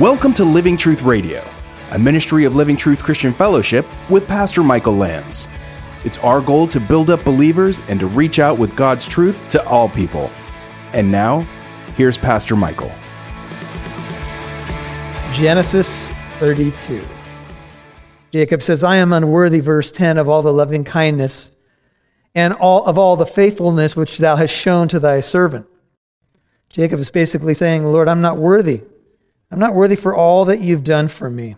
Welcome to Living Truth Radio, a ministry of Living Truth Christian Fellowship with Pastor Michael Lands. It's our goal to build up believers and to reach out with God's truth to all people. And now, here's Pastor Michael. Genesis 32. Jacob says, I am unworthy, verse 10, of all the loving kindness and all, of all the faithfulness which thou hast shown to thy servant. Jacob is basically saying, Lord, I'm not worthy. I'm not worthy for all that you've done for me.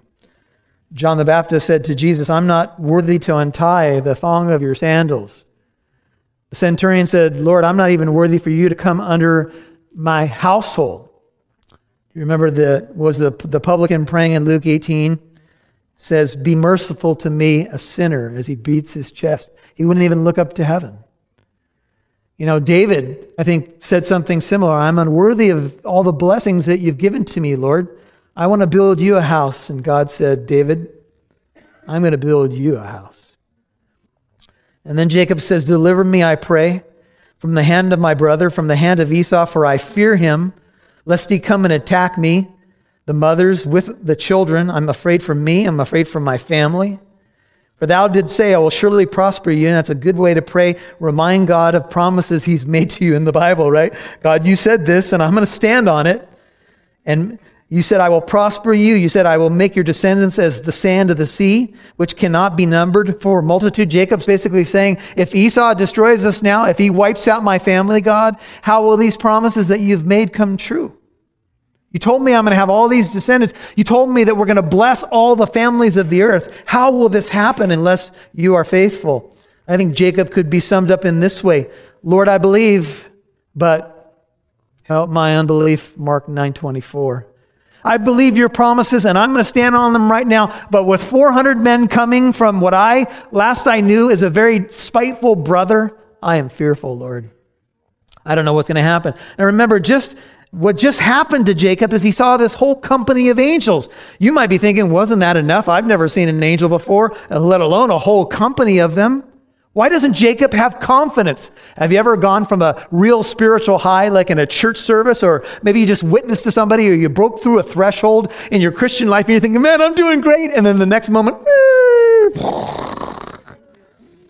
John the Baptist said to Jesus, I'm not worthy to untie the thong of your sandals. The centurion said, Lord, I'm not even worthy for you to come under my household. Do you remember the was the, the publican praying in Luke 18? Says, Be merciful to me, a sinner, as he beats his chest. He wouldn't even look up to heaven. You know, David, I think, said something similar. I'm unworthy of all the blessings that you've given to me, Lord. I want to build you a house. And God said, David, I'm going to build you a house. And then Jacob says, Deliver me, I pray, from the hand of my brother, from the hand of Esau, for I fear him, lest he come and attack me, the mothers with the children. I'm afraid for me, I'm afraid for my family. For thou did say, I will surely prosper you. And that's a good way to pray. Remind God of promises he's made to you in the Bible, right? God, you said this, and I'm going to stand on it. And you said, I will prosper you. You said, I will make your descendants as the sand of the sea, which cannot be numbered for multitude. Jacob's basically saying, if Esau destroys us now, if he wipes out my family, God, how will these promises that you've made come true? You told me I'm going to have all these descendants. You told me that we're going to bless all the families of the earth. How will this happen unless you are faithful? I think Jacob could be summed up in this way Lord, I believe, but help my unbelief. Mark 9:24. I believe your promises and I'm going to stand on them right now. But with 400 men coming from what I last I knew is a very spiteful brother, I am fearful, Lord. I don't know what's going to happen. And remember, just what just happened to Jacob is he saw this whole company of angels. You might be thinking, wasn't that enough? I've never seen an angel before, let alone a whole company of them. Why doesn't Jacob have confidence? Have you ever gone from a real spiritual high, like in a church service, or maybe you just witnessed to somebody, or you broke through a threshold in your Christian life, and you're thinking, man, I'm doing great. And then the next moment,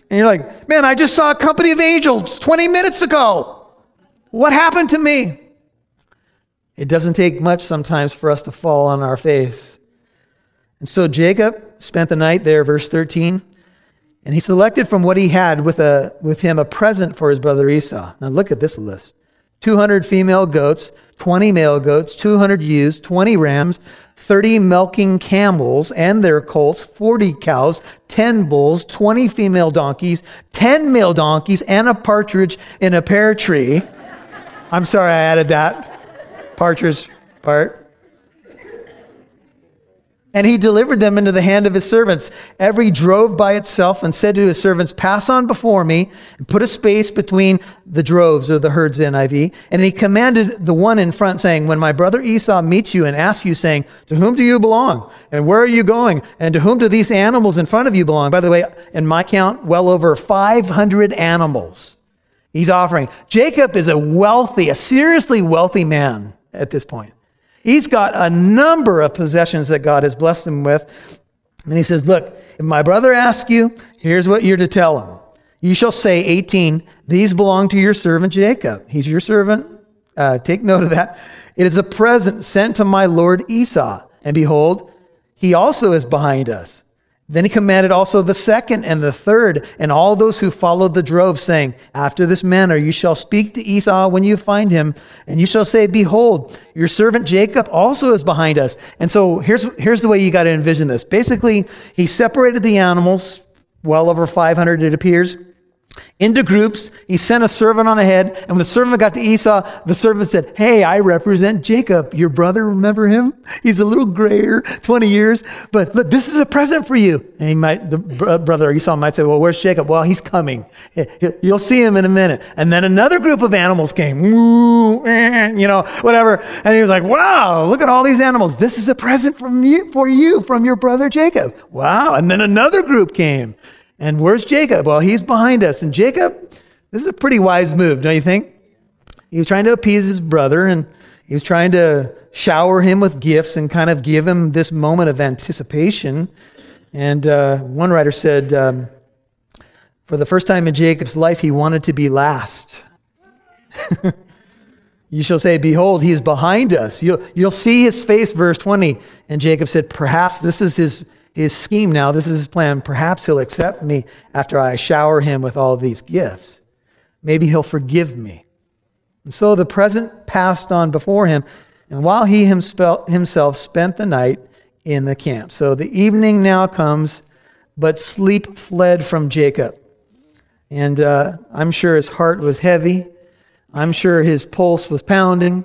and you're like, man, I just saw a company of angels 20 minutes ago. What happened to me? It doesn't take much sometimes for us to fall on our face. And so Jacob spent the night there, verse 13, and he selected from what he had with, a, with him a present for his brother Esau. Now look at this list 200 female goats, 20 male goats, 200 ewes, 20 rams, 30 milking camels and their colts, 40 cows, 10 bulls, 20 female donkeys, 10 male donkeys, and a partridge in a pear tree. I'm sorry I added that partridge part. And he delivered them into the hand of his servants. Every drove by itself and said to his servants, Pass on before me and put a space between the droves or the herds, NIV. And he commanded the one in front, saying, When my brother Esau meets you and asks you, saying, To whom do you belong? And where are you going? And to whom do these animals in front of you belong? By the way, in my count, well over 500 animals he's offering. Jacob is a wealthy, a seriously wealthy man at this point. He's got a number of possessions that God has blessed him with. And he says, Look, if my brother asks you, here's what you're to tell him. You shall say, 18, these belong to your servant Jacob. He's your servant. Uh, take note of that. It is a present sent to my lord Esau. And behold, he also is behind us. Then he commanded also the second and the third, and all those who followed the drove, saying, After this manner you shall speak to Esau when you find him, and you shall say, Behold, your servant Jacob also is behind us. And so here's, here's the way you got to envision this. Basically, he separated the animals, well over 500 it appears into groups. He sent a servant on ahead. And when the servant got to Esau, the servant said, Hey, I represent Jacob, your brother. Remember him? He's a little grayer, 20 years. But look, this is a present for you. And he might, the uh, brother Esau might say, Well, where's Jacob? Well, he's coming. You'll see him in a minute. And then another group of animals came, eh, you know, whatever. And he was like, Wow, look at all these animals. This is a present from you, for you from your brother Jacob. Wow. And then another group came. And where's Jacob? Well, he's behind us. And Jacob, this is a pretty wise move, don't you think? He was trying to appease his brother and he was trying to shower him with gifts and kind of give him this moment of anticipation. And uh, one writer said, um, for the first time in Jacob's life, he wanted to be last. you shall say, Behold, he is behind us. You'll, you'll see his face, verse 20. And Jacob said, Perhaps this is his, his scheme now. This is his plan. Perhaps he'll accept me after I shower him with all these gifts. Maybe he'll forgive me. And so the present passed on before him, and while he himself spent the night in the camp. So the evening now comes, but sleep fled from Jacob. And uh, I'm sure his heart was heavy. I'm sure his pulse was pounding.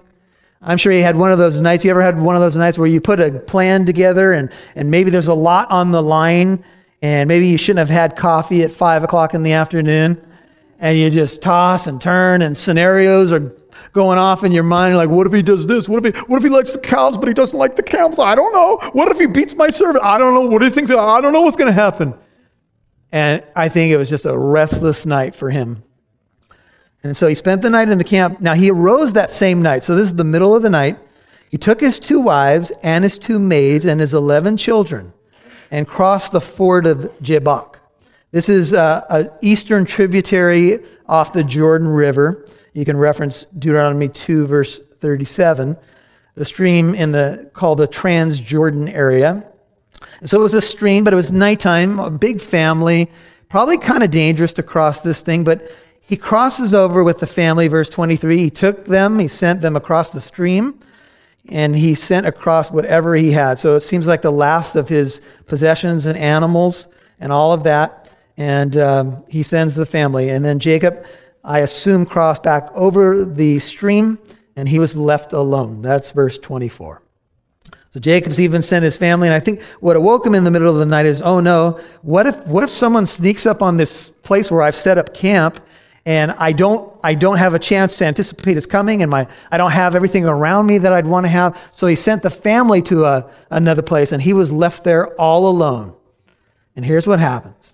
I'm sure he had one of those nights. You ever had one of those nights where you put a plan together and, and maybe there's a lot on the line and maybe you shouldn't have had coffee at five o'clock in the afternoon and you just toss and turn and scenarios are going off in your mind. Like what if he does this? What if he what if he likes the cows but he doesn't like the camels? I don't know. What if he beats my servant? I don't know. What do you think? I don't know what's going to happen. And i think it was just a restless night for him and so he spent the night in the camp. Now he arose that same night. So this is the middle of the night. He took his two wives and his two maids and his 11 children and crossed the ford of jabbok. This is uh, an eastern tributary off the Jordan River. You can reference Deuteronomy 2, verse 37, the stream in the called the Transjordan area. So it was a stream, but it was nighttime, a big family, probably kind of dangerous to cross this thing, but he crosses over with the family, verse 23. He took them, he sent them across the stream, and he sent across whatever he had. So it seems like the last of his possessions and animals and all of that and um, he sends the family. And then Jacob, I assume, crossed back over the stream, and he was left alone. That's verse 24. So Jacob's even sent his family, and I think what awoke him in the middle of the night is, oh no, what if what if someone sneaks up on this place where I've set up camp, and I don't I don't have a chance to anticipate his coming, and my I don't have everything around me that I'd want to have. So he sent the family to a, another place, and he was left there all alone. And here's what happens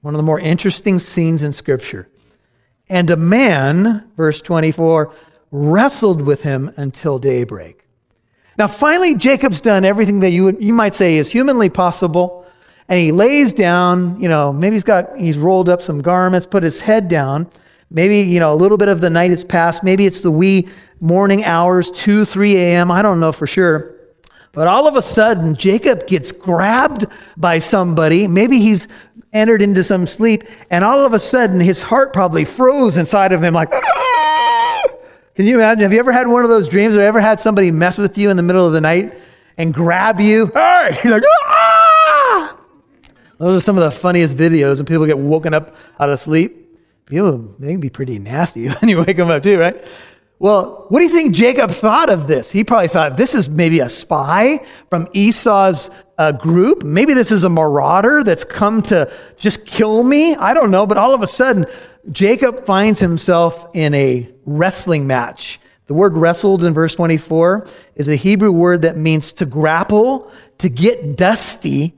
one of the more interesting scenes in Scripture. And a man, verse 24, wrestled with him until daybreak. Now, finally, Jacob's done everything that you, you might say is humanly possible. And he lays down, you know, maybe he's got, he's rolled up some garments, put his head down. Maybe, you know, a little bit of the night has passed. Maybe it's the wee morning hours, 2, 3 a.m. I don't know for sure. But all of a sudden, Jacob gets grabbed by somebody. Maybe he's entered into some sleep, and all of a sudden, his heart probably froze inside of him, like, ah! can you imagine? Have you ever had one of those dreams or ever had somebody mess with you in the middle of the night and grab you? Hey! Like, ah! Those are some of the funniest videos when people get woken up out of sleep. People, they can be pretty nasty when you wake them up, too, right? Well, what do you think Jacob thought of this? He probably thought this is maybe a spy from Esau's uh, group. Maybe this is a marauder that's come to just kill me. I don't know. But all of a sudden, Jacob finds himself in a wrestling match. The word wrestled in verse 24 is a Hebrew word that means to grapple, to get dusty,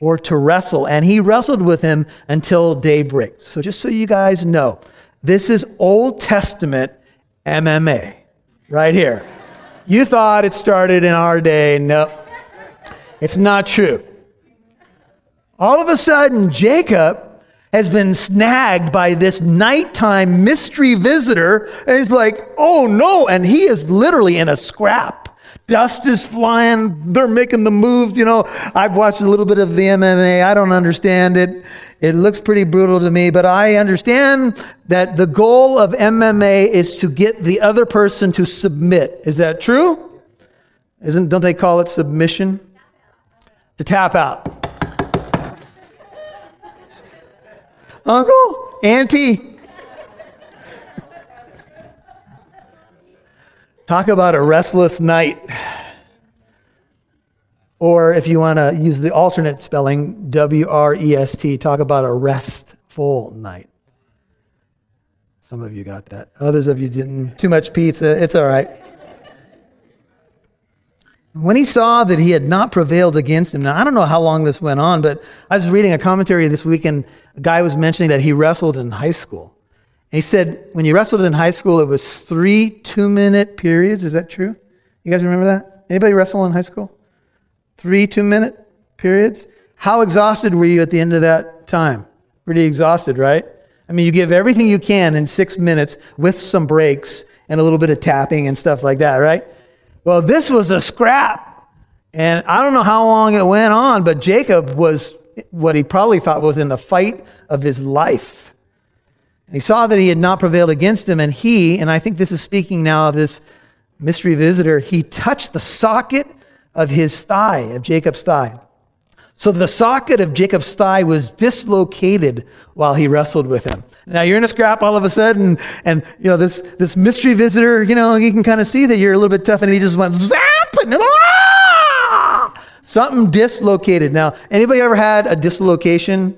or to wrestle. And he wrestled with him until daybreak. So just so you guys know, this is Old Testament MMA right here. You thought it started in our day. No, it's not true. All of a sudden, Jacob has been snagged by this nighttime mystery visitor, and he's like, oh no, and he is literally in a scrap. Dust is flying. They're making the moves. You know, I've watched a little bit of the MMA. I don't understand it. It looks pretty brutal to me, but I understand that the goal of MMA is to get the other person to submit. Is that true? Isn't, don't they call it submission? To tap out. Uncle, Auntie. Talk about a restless night. Or if you want to use the alternate spelling, W R E S T, talk about a restful night. Some of you got that. Others of you didn't. Too much pizza. It's all right. When he saw that he had not prevailed against him, now I don't know how long this went on, but I was reading a commentary this week and a guy was mentioning that he wrestled in high school. He said when you wrestled in high school, it was three two minute periods. Is that true? You guys remember that? Anybody wrestle in high school? Three two minute periods? How exhausted were you at the end of that time? Pretty exhausted, right? I mean, you give everything you can in six minutes with some breaks and a little bit of tapping and stuff like that, right? Well, this was a scrap. And I don't know how long it went on, but Jacob was what he probably thought was in the fight of his life. He saw that he had not prevailed against him, and he, and I think this is speaking now of this mystery visitor, he touched the socket of his thigh, of Jacob's thigh. So the socket of Jacob's thigh was dislocated while he wrestled with him. Now you're in a scrap all of a sudden, and you know this this mystery visitor, you know, you can kind of see that you're a little bit tough, and he just went zap and ah! something dislocated. Now, anybody ever had a dislocation?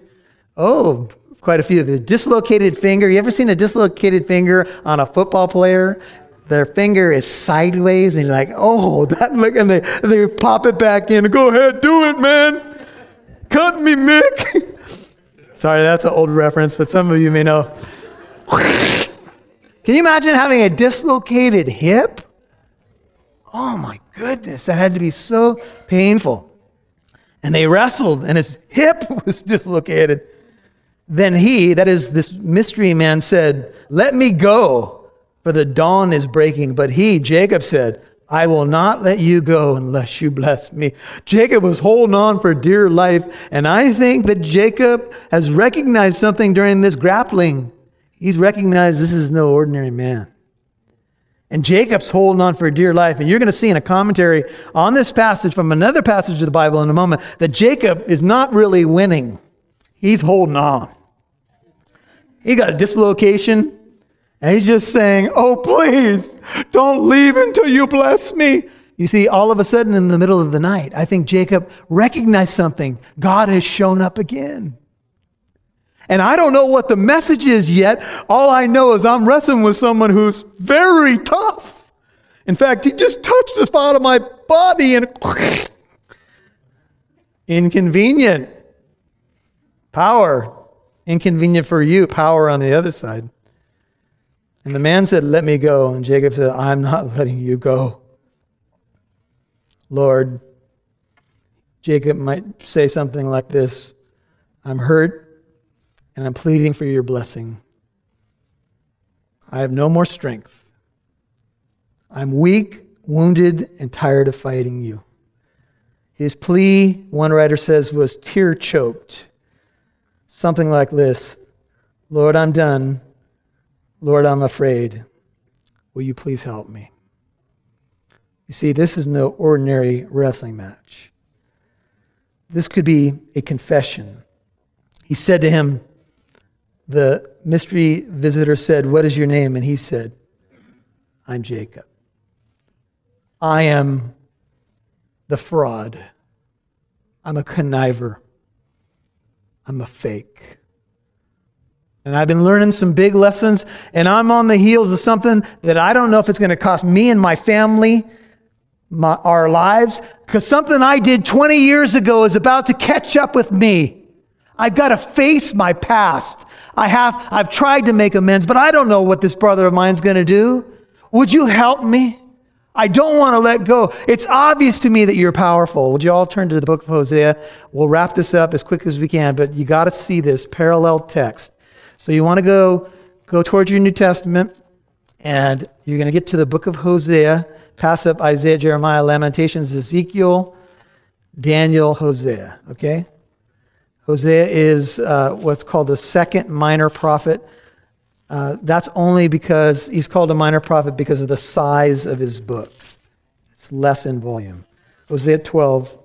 Oh, quite a few of you. Dislocated finger. You ever seen a dislocated finger on a football player? Their finger is sideways, and you're like, oh, that look, and they, they pop it back in. Go ahead, do it, man. Cut me, Mick. Sorry, that's an old reference, but some of you may know. Can you imagine having a dislocated hip? Oh my goodness, that had to be so painful. And they wrestled, and his hip was dislocated. Then he, that is this mystery man, said, Let me go, for the dawn is breaking. But he, Jacob, said, I will not let you go unless you bless me. Jacob was holding on for dear life, and I think that Jacob has recognized something during this grappling. He's recognized this is no ordinary man. And Jacob's holding on for dear life. And you're going to see in a commentary on this passage from another passage of the Bible in a moment that Jacob is not really winning. He's holding on. He got a dislocation and he's just saying, Oh, please, don't leave until you bless me. You see, all of a sudden in the middle of the night, I think Jacob recognized something. God has shown up again. And I don't know what the message is yet. All I know is I'm wrestling with someone who's very tough. In fact, he just touched the spot of my body and inconvenient. Power. Inconvenient for you, power on the other side. And the man said, Let me go. And Jacob said, I'm not letting you go. Lord, Jacob might say something like this I'm hurt and I'm pleading for your blessing. I have no more strength. I'm weak, wounded, and tired of fighting you. His plea, one writer says, was tear choked. Something like this Lord, I'm done. Lord, I'm afraid. Will you please help me? You see, this is no ordinary wrestling match. This could be a confession. He said to him, the mystery visitor said, What is your name? And he said, I'm Jacob. I am the fraud. I'm a conniver. I'm a fake. And I've been learning some big lessons, and I'm on the heels of something that I don't know if it's going to cost me and my family my, our lives, because something I did 20 years ago is about to catch up with me. I've got to face my past. I have, I've tried to make amends, but I don't know what this brother of mine's going to do. Would you help me? I don't want to let go. It's obvious to me that you're powerful. Would you all turn to the book of Hosea? We'll wrap this up as quick as we can, but you got to see this parallel text. So you want to go go towards your New Testament, and you're going to get to the book of Hosea, pass up Isaiah, Jeremiah, Lamentations, Ezekiel, Daniel, Hosea. Okay? Hosea is uh, what's called the second minor prophet. Uh, that's only because he's called a minor prophet because of the size of his book. It's less in volume. Hosea 12,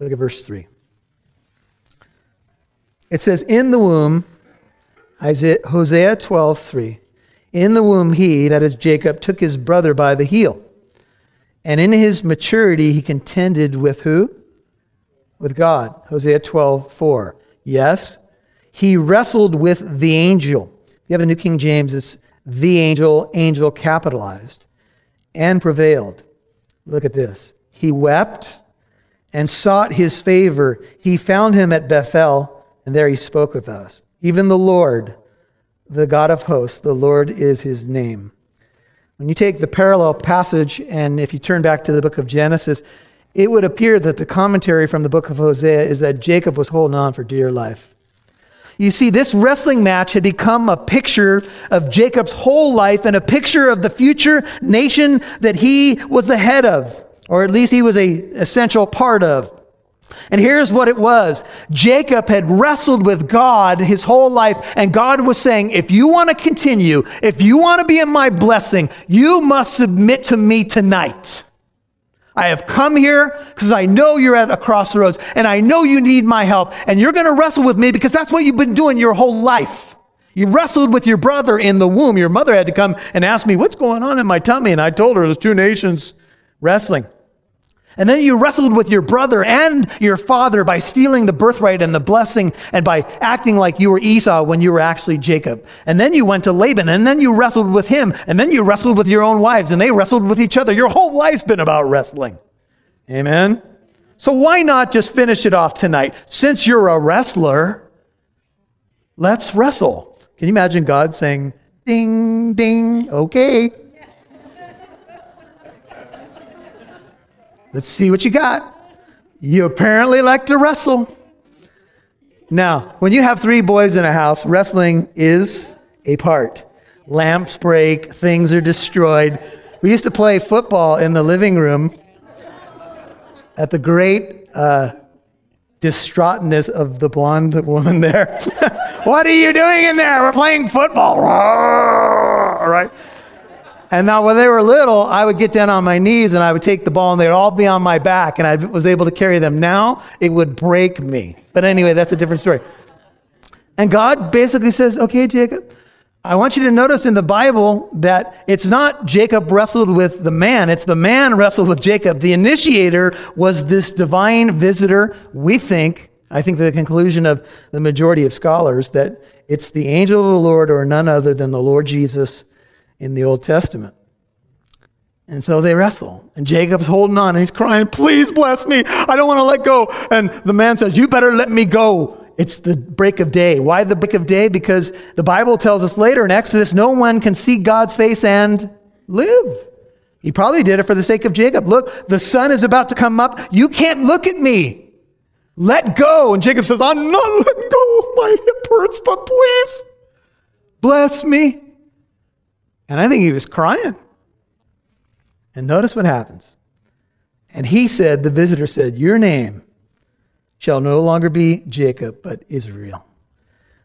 look at verse 3. It says, In the womb, Isaiah, Hosea 12, 3. In the womb, he, that is Jacob, took his brother by the heel. And in his maturity, he contended with who? With God. Hosea 12, 4. Yes, he wrestled with the angel. You have a New King James, it's the angel, angel capitalized, and prevailed. Look at this. He wept and sought his favor. He found him at Bethel, and there he spoke with us. Even the Lord, the God of hosts, the Lord is his name. When you take the parallel passage, and if you turn back to the book of Genesis, it would appear that the commentary from the book of Hosea is that Jacob was holding on for dear life. You see, this wrestling match had become a picture of Jacob's whole life and a picture of the future nation that he was the head of, or at least he was a essential part of. And here's what it was Jacob had wrestled with God his whole life, and God was saying, If you want to continue, if you want to be in my blessing, you must submit to me tonight. I have come here because I know you're at a crossroads and I know you need my help, and you're going to wrestle with me because that's what you've been doing your whole life. You wrestled with your brother in the womb. Your mother had to come and ask me, What's going on in my tummy? And I told her there's two nations wrestling. And then you wrestled with your brother and your father by stealing the birthright and the blessing and by acting like you were Esau when you were actually Jacob. And then you went to Laban and then you wrestled with him. And then you wrestled with your own wives and they wrestled with each other. Your whole life's been about wrestling. Amen? So why not just finish it off tonight? Since you're a wrestler, let's wrestle. Can you imagine God saying, ding, ding, okay? Let's see what you got. You apparently like to wrestle. Now, when you have three boys in a house, wrestling is a part. Lamps break, things are destroyed. We used to play football in the living room at the great uh, distraughtness of the blonde woman there. what are you doing in there? We're playing football. All right. And now, when they were little, I would get down on my knees and I would take the ball and they'd all be on my back and I was able to carry them. Now, it would break me. But anyway, that's a different story. And God basically says, okay, Jacob, I want you to notice in the Bible that it's not Jacob wrestled with the man, it's the man wrestled with Jacob. The initiator was this divine visitor. We think, I think the conclusion of the majority of scholars, that it's the angel of the Lord or none other than the Lord Jesus in the Old Testament. And so they wrestle. And Jacob's holding on and he's crying, Please bless me. I don't want to let go. And the man says, You better let me go. It's the break of day. Why the break of day? Because the Bible tells us later in Exodus, no one can see God's face and live. He probably did it for the sake of Jacob. Look, the sun is about to come up. You can't look at me. Let go. And Jacob says, I'm not letting go. Of my hip hurts, but please bless me. And I think he was crying. And notice what happens. And he said, the visitor said, Your name shall no longer be Jacob, but Israel.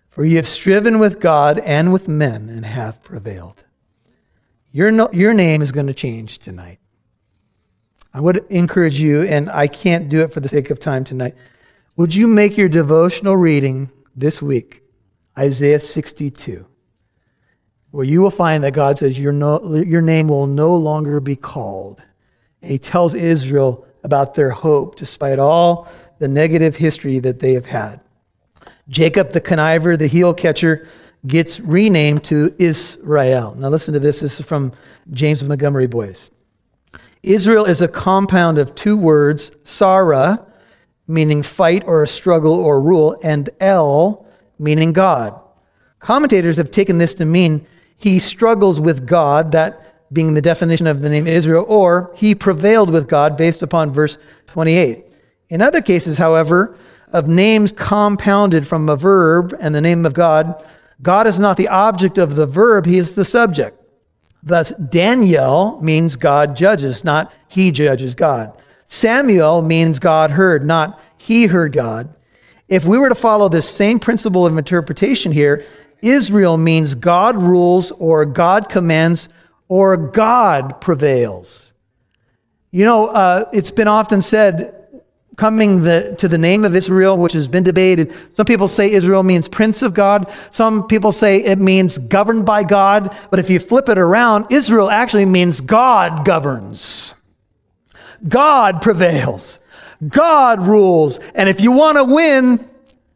For you have striven with God and with men and have prevailed. Your, no, your name is going to change tonight. I would encourage you, and I can't do it for the sake of time tonight. Would you make your devotional reading this week Isaiah 62? Where you will find that God says, your, no, your name will no longer be called. And he tells Israel about their hope despite all the negative history that they have had. Jacob the conniver, the heel catcher, gets renamed to Israel. Now listen to this. This is from James Montgomery Boice. Israel is a compound of two words, Sarah, meaning fight or a struggle or rule, and El, meaning God. Commentators have taken this to mean he struggles with God, that being the definition of the name Israel, or he prevailed with God based upon verse 28. In other cases, however, of names compounded from a verb and the name of God, God is not the object of the verb, he is the subject. Thus, Daniel means God judges, not he judges God. Samuel means God heard, not he heard God. If we were to follow this same principle of interpretation here, Israel means God rules or God commands or God prevails. You know, uh, it's been often said, coming the, to the name of Israel, which has been debated. Some people say Israel means prince of God. Some people say it means governed by God. But if you flip it around, Israel actually means God governs. God prevails. God rules. And if you want to win,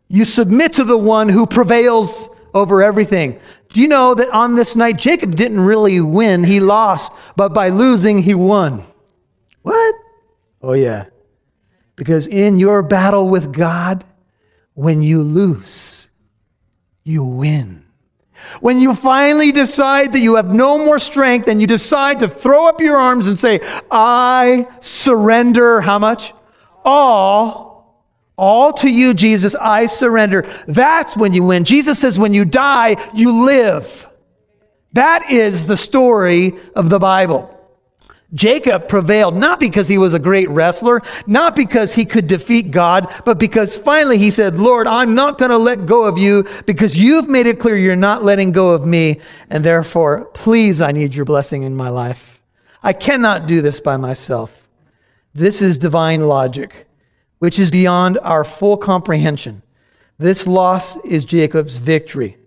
you submit to the one who prevails over everything. Do you know that on this night, Jacob didn't really win, he lost, but by losing, he won? What? Oh, yeah. Because in your battle with God, when you lose, you win. When you finally decide that you have no more strength and you decide to throw up your arms and say, I surrender, how much? All, all to you, Jesus, I surrender. That's when you win. Jesus says, when you die, you live. That is the story of the Bible. Jacob prevailed not because he was a great wrestler, not because he could defeat God, but because finally he said, Lord, I'm not going to let go of you because you've made it clear you're not letting go of me. And therefore, please, I need your blessing in my life. I cannot do this by myself. This is divine logic, which is beyond our full comprehension. This loss is Jacob's victory.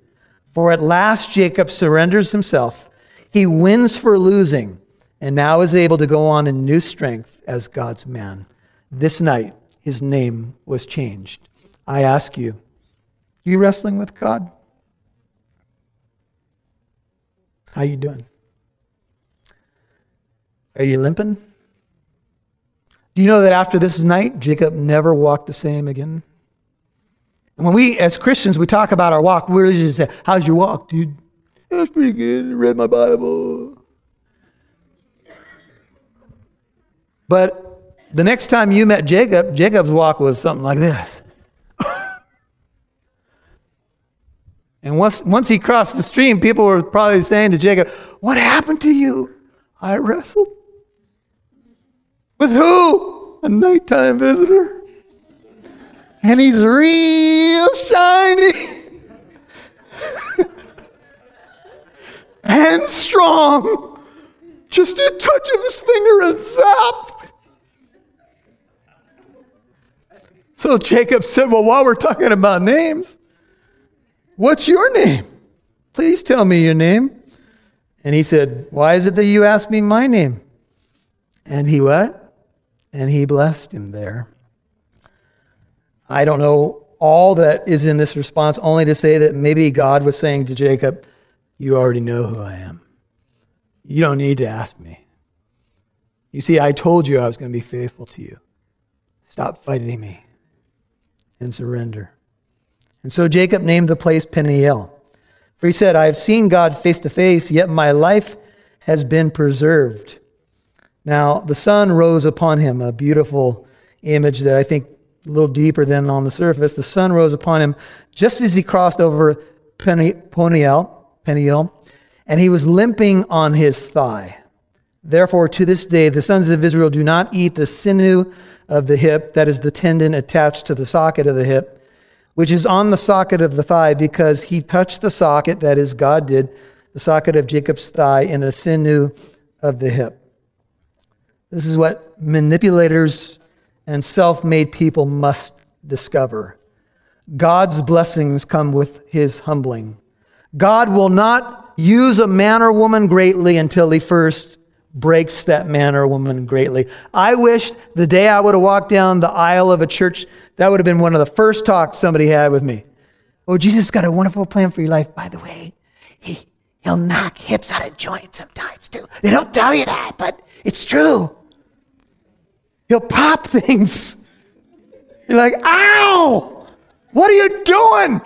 For at last Jacob surrenders himself. He wins for losing and now is able to go on in new strength as God's man. This night, his name was changed. I ask you, are you wrestling with God? How you doing? Are you limping? Do you know that after this night, Jacob never walked the same again? When we, as Christians, we talk about our walk, we're just say, how's your walk, dude? That's pretty good. I read my Bible. But the next time you met Jacob, Jacob's walk was something like this. and once, once he crossed the stream, people were probably saying to Jacob, What happened to you? I wrestled. With who? A nighttime visitor. And he's real shiny and strong. Just a touch of his finger and zap. So Jacob said, Well, while we're talking about names, what's your name? Please tell me your name. And he said, Why is it that you ask me my name? And he what? And he blessed him there. I don't know all that is in this response, only to say that maybe God was saying to Jacob, You already know who I am. You don't need to ask me. You see, I told you I was going to be faithful to you. Stop fighting me and surrender. And so Jacob named the place Peniel. For he said, I have seen God face to face, yet my life has been preserved. Now, the sun rose upon him, a beautiful image that I think a little deeper than on the surface. The sun rose upon him just as he crossed over Peniel, Peniel, and he was limping on his thigh. Therefore, to this day, the sons of Israel do not eat the sinew of the hip, that is the tendon attached to the socket of the hip, which is on the socket of the thigh, because he touched the socket, that is, God did, the socket of Jacob's thigh in the sinew of the hip. This is what manipulators and self made people must discover. God's blessings come with his humbling. God will not use a man or woman greatly until he first breaks that man or woman greatly. I wish the day I would have walked down the aisle of a church, that would have been one of the first talks somebody had with me. Oh, Jesus got a wonderful plan for your life. By the way, he, he'll knock hips out of joints sometimes too. They don't tell you that, but it's true. He'll pop things. You're like, ow! What are you doing?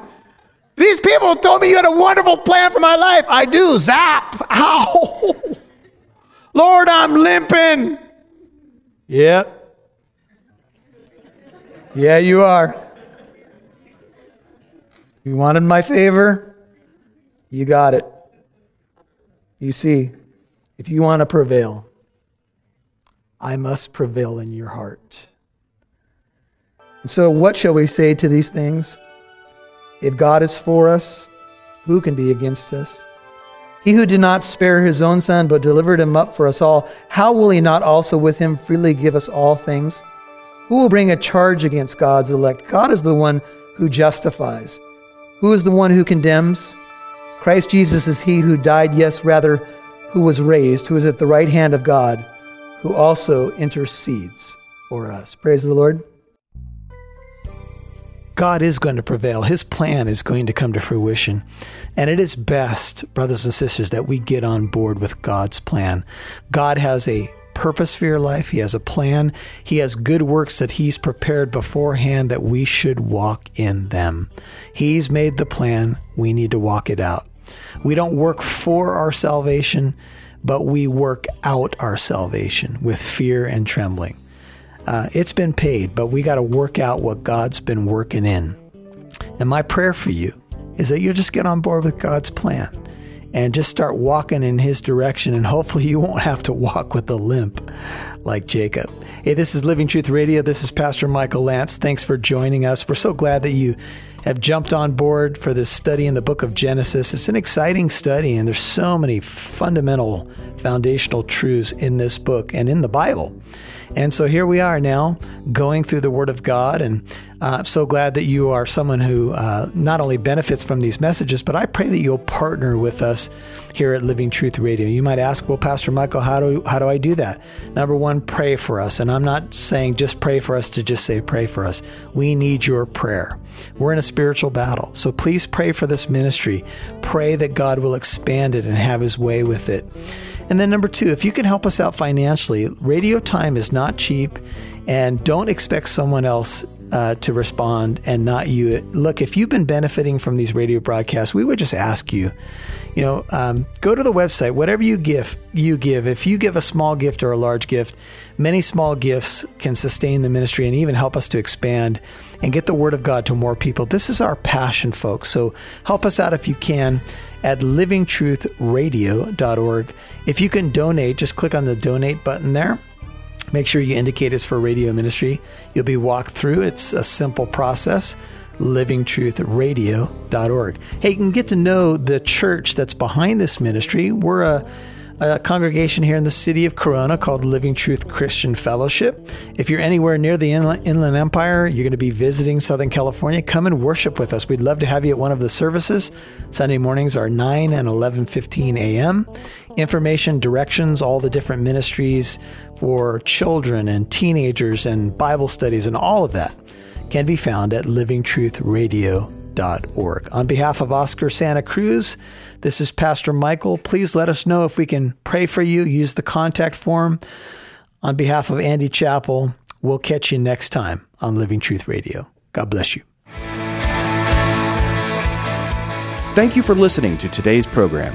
These people told me you had a wonderful plan for my life. I do. Zap. Ow. Lord, I'm limping. Yep. Yeah, you are. You wanted my favor? You got it. You see, if you want to prevail, I must prevail in your heart. And so, what shall we say to these things? If God is for us, who can be against us? He who did not spare his own son, but delivered him up for us all, how will he not also with him freely give us all things? Who will bring a charge against God's elect? God is the one who justifies. Who is the one who condemns? Christ Jesus is he who died, yes, rather, who was raised, who is at the right hand of God, who also intercedes for us. Praise the Lord. God is going to prevail. His plan is going to come to fruition. And it is best, brothers and sisters, that we get on board with God's plan. God has a purpose for your life. He has a plan. He has good works that He's prepared beforehand that we should walk in them. He's made the plan. We need to walk it out. We don't work for our salvation, but we work out our salvation with fear and trembling. Uh, it's been paid, but we got to work out what God's been working in. And my prayer for you is that you'll just get on board with God's plan and just start walking in his direction. And hopefully, you won't have to walk with a limp like Jacob. Hey, this is Living Truth Radio. This is Pastor Michael Lance. Thanks for joining us. We're so glad that you have jumped on board for this study in the book of Genesis. It's an exciting study, and there's so many fundamental, foundational truths in this book and in the Bible. And so here we are now going through the Word of God. And uh, I'm so glad that you are someone who uh, not only benefits from these messages, but I pray that you'll partner with us here at Living Truth Radio. You might ask, well, Pastor Michael, how do, how do I do that? Number one, pray for us. And I'm not saying just pray for us to just say pray for us. We need your prayer. We're in a spiritual battle. So please pray for this ministry. Pray that God will expand it and have his way with it. And then number two, if you can help us out financially, radio time is not cheap, and don't expect someone else uh, to respond and not you. Look, if you've been benefiting from these radio broadcasts, we would just ask you, you know, um, go to the website. Whatever you give, you give. If you give a small gift or a large gift, many small gifts can sustain the ministry and even help us to expand and get the word of God to more people. This is our passion, folks. So help us out if you can at livingtruthradio.org. If you can donate, just click on the donate button there. Make sure you indicate it's for radio ministry. You'll be walked through. It's a simple process. livingtruthradio.org. Hey, you can get to know the church that's behind this ministry. We're a a congregation here in the city of Corona called Living Truth Christian Fellowship. If you're anywhere near the Inland Empire, you're going to be visiting Southern California, come and worship with us. We'd love to have you at one of the services. Sunday mornings are 9 and 11:15 a.m. Information, directions, all the different ministries for children and teenagers and Bible studies and all of that can be found at livingtruthradio.org. On behalf of Oscar Santa Cruz, this is Pastor Michael. Please let us know if we can pray for you. Use the contact form. On behalf of Andy Chappell, we'll catch you next time on Living Truth Radio. God bless you. Thank you for listening to today's program.